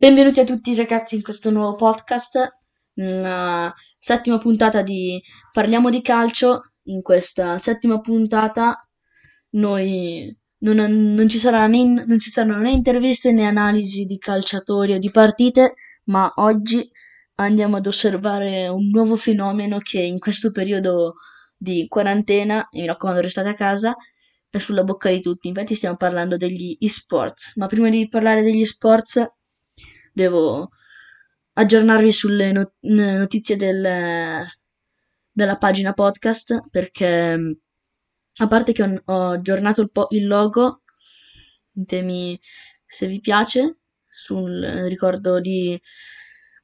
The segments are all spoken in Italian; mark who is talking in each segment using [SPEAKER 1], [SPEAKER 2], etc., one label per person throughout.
[SPEAKER 1] Benvenuti a tutti ragazzi in questo nuovo podcast, una settima puntata di Parliamo di calcio. In questa settima puntata noi non, non, ci né, non, ci saranno né interviste né analisi di calciatori o di partite, ma oggi andiamo ad osservare un nuovo fenomeno che in questo periodo di quarantena, e mi raccomando restate a casa, è sulla bocca di tutti. Infatti stiamo parlando degli esports, ma prima di parlare degli sports devo aggiornarvi sulle notizie del, della pagina podcast perché a parte che ho, aggiornato il, po- il logo, ditemi se vi piace, sul, ricordo di,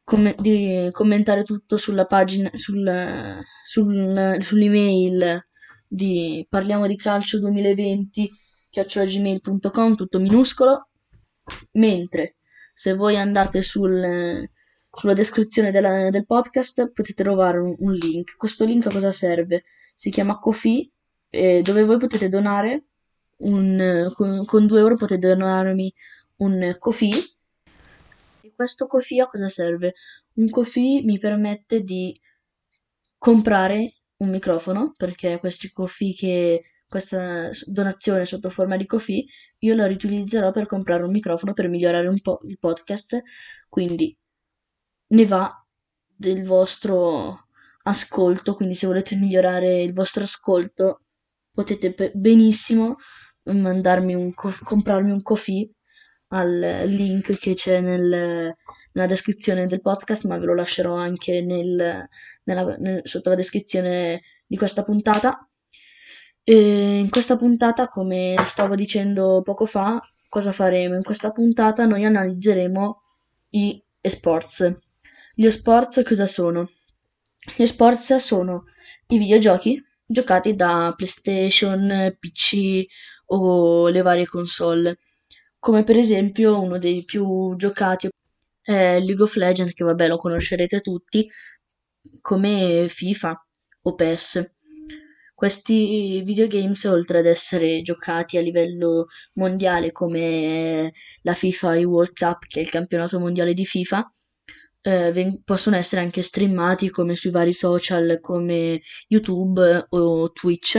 [SPEAKER 1] com- di, commentare tutto sulla pagina, sul, sul, sull'email di parliamo di calcio 2020 chiocciolagmail.com tutto minuscolo mentre se voi andate sul, sulla descrizione della, del podcast potete trovare un, un, link. Questo link a cosa serve? Si chiama Kofi, eh, dove voi potete donare un, con, con 2 euro potete donarmi un Kofi. E questo Kofi a cosa serve? Un Kofi mi permette di comprare un microfono, perché questi Kofi che questa donazione sotto forma di Kofi, io la riutilizzerò per comprare un microfono per migliorare un po' il podcast, quindi ne va del vostro ascolto, quindi se volete migliorare il vostro ascolto potete benissimo mandarmi un comprarmi un Kofi al link che c'è nel, nella descrizione del podcast, ma ve lo lascerò anche nel, nella, nel, sotto la descrizione di questa puntata. E in questa puntata, come stavo dicendo poco fa, cosa faremo? In questa puntata noi analizzeremo gli esports. Gli esports cosa sono? Gli esports sono i videogiochi giocati da PlayStation, PC o le varie console. Come per esempio uno dei più giocati è League of Legends, che vabbè lo conoscerete tutti, come FIFA o PES. Questi videogames, oltre ad essere giocati a livello mondiale come la FIFA e World Cup, che è il campionato mondiale di FIFA, eh, possono essere anche streamati come sui vari social come YouTube o Twitch.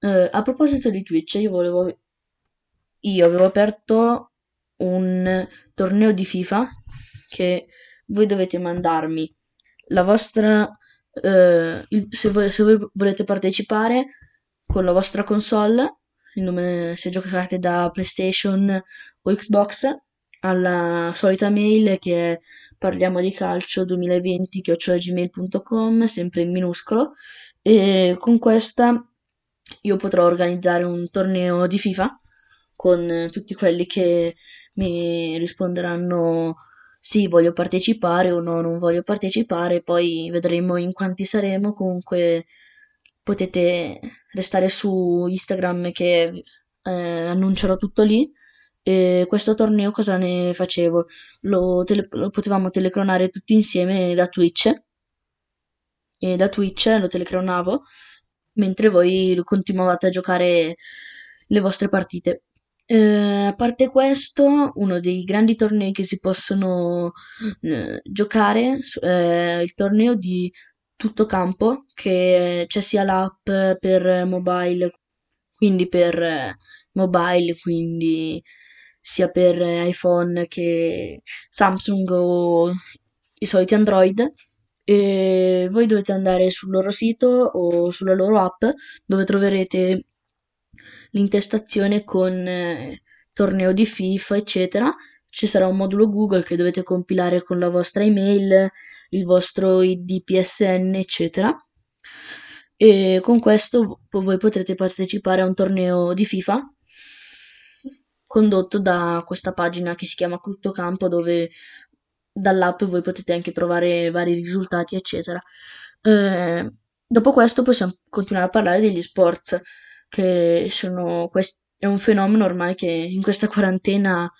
[SPEAKER 1] Eh, a proposito di Twitch, io volevo io avevo aperto un torneo di FIFA che voi dovete mandarmi la vostra eh, se, voi, se, voi, volete partecipare con la vostra console, nome, se giocate da PlayStation o Xbox, alla solita mail che è parliamo di calcio 2020 gmail.com sempre in minuscolo. E con questa io potrò organizzare un torneo di FIFA con tutti quelli che mi risponderanno sì, voglio partecipare o no, non voglio partecipare, poi vedremo in quanti saremo. Comunque potete restare su Instagram che eh, annuncerò tutto lì. E questo torneo cosa ne facevo? Lo, tele- lo potevamo telecronare tutti insieme da Twitch. E da Twitch lo telecronavo mentre voi continuavate a giocare le vostre partite. Eh, a parte questo, uno dei grandi tornei che si possono eh, giocare è il torneo di tutto campo, che c'è sia l'app per mobile, quindi per mobile, quindi sia per iPhone che Samsung o i soliti Android. E voi dovete andare sul loro sito o sulla loro app dove troverete l'intestazione con eh, torneo di FIFA, eccetera. Ci sarà un modulo Google che dovete compilare con la vostra email, il vostro ID PSN, eccetera. E con questo voi potrete partecipare a un torneo di FIFA condotto da questa pagina che si chiama Cryptocampo dove dall'app voi potete anche trovare vari risultati eccetera eh, dopo questo possiamo continuare a parlare degli sports che sono quest- è un fenomeno ormai che in questa quarantena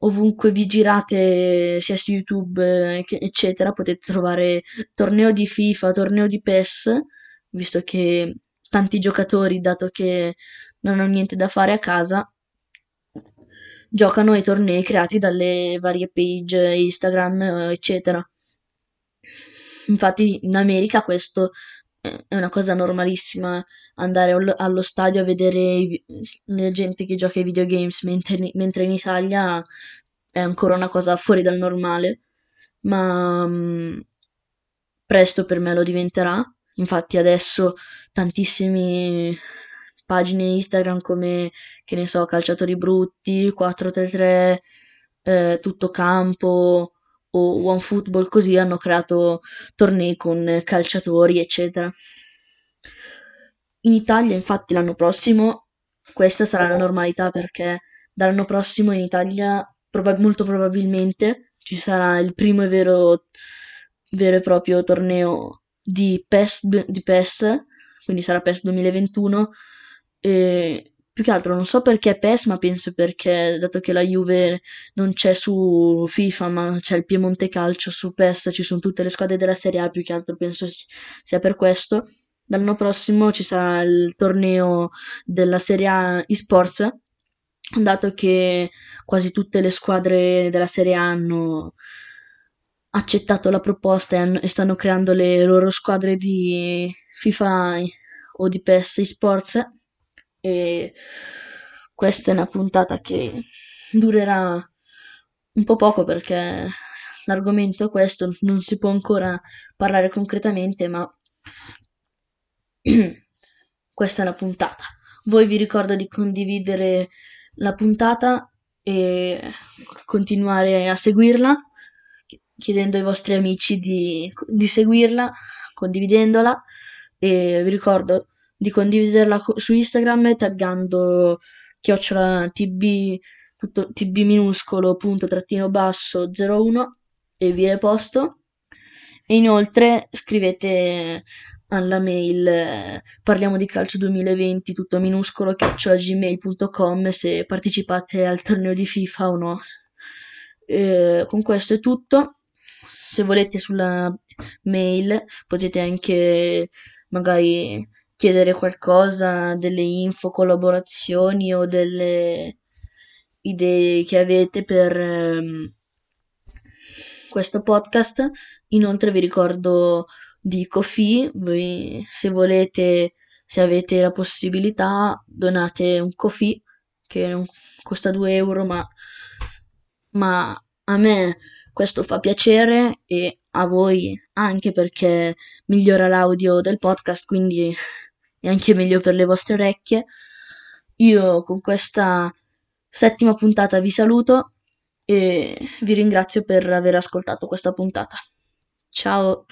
[SPEAKER 1] ovunque vi girate sia su YouTube eccetera potete trovare torneo di FIFA, torneo di PES visto che tanti giocatori dato che non hanno niente da fare a casa giocano ai tornei creati dalle varie page Instagram, eccetera. Infatti in America questo è una cosa normalissima andare allo stadio a vedere la gente che gioca ai videogames, mentre, mentre in Italia è ancora una cosa fuori dal normale, ma um, presto per me lo diventerà. Infatti adesso tantissime pagine Instagram come, che ne so, Calciatori Brutti, 433, eh, Tutto Campo o OneFootball così hanno creato tornei con calciatori, eccetera. In Italia, infatti, l'anno prossimo questa sarà la normalità perché dall'anno prossimo in Italia proba- molto probabilmente ci sarà il primo e vero, vero e proprio torneo di PES, di PES, quindi sarà PES 2021 e più che altro non so perché PES, ma penso perché dato che la Juve non c'è su FIFA, ma c'è il Piemonte Calcio su PES, ci sono tutte le squadre della Serie A, più che altro penso sia per questo. L'anno prossimo ci sarà il torneo della Serie A eSports, dato che quasi tutte le squadre della Serie A hanno accettato la proposta e, hanno, e stanno creando le loro squadre di FIFA o di PES eSports e questa è una puntata che durerà un po' poco perché l'argomento è questo, non si può ancora parlare concretamente, ma questa è una puntata. Voi vi ricordo di condividere la puntata e continuare a seguirla, chiedendo ai vostri amici di, di seguirla, condividendola e vi ricordo di condividerla su Instagram taggando chiocciola tb, tutto, tb minuscolo punto trattino basso 01 e vi reposto e inoltre scrivete alla mail eh, parliamo di calcio 2020 tutto minuscolo chiocciolagmail.com se partecipate al torneo di FIFA o no. Eh, con questo è tutto. Se volete sulla mail potete anche magari chiedere qualcosa, delle info, collaborazioni o delle idee che avete per um, questo podcast. Inoltre vi ricordo di Kofi, voi se volete, se avete la possibilità, donate un Kofi che costa 2 euro, ma, ma a me questo fa piacere e a voi anche perché migliora l'audio del podcast, quindi è anche meglio per le vostre orecchie. Io con questa settima puntata vi saluto e vi ringrazio per aver ascoltato questa puntata. Ciao!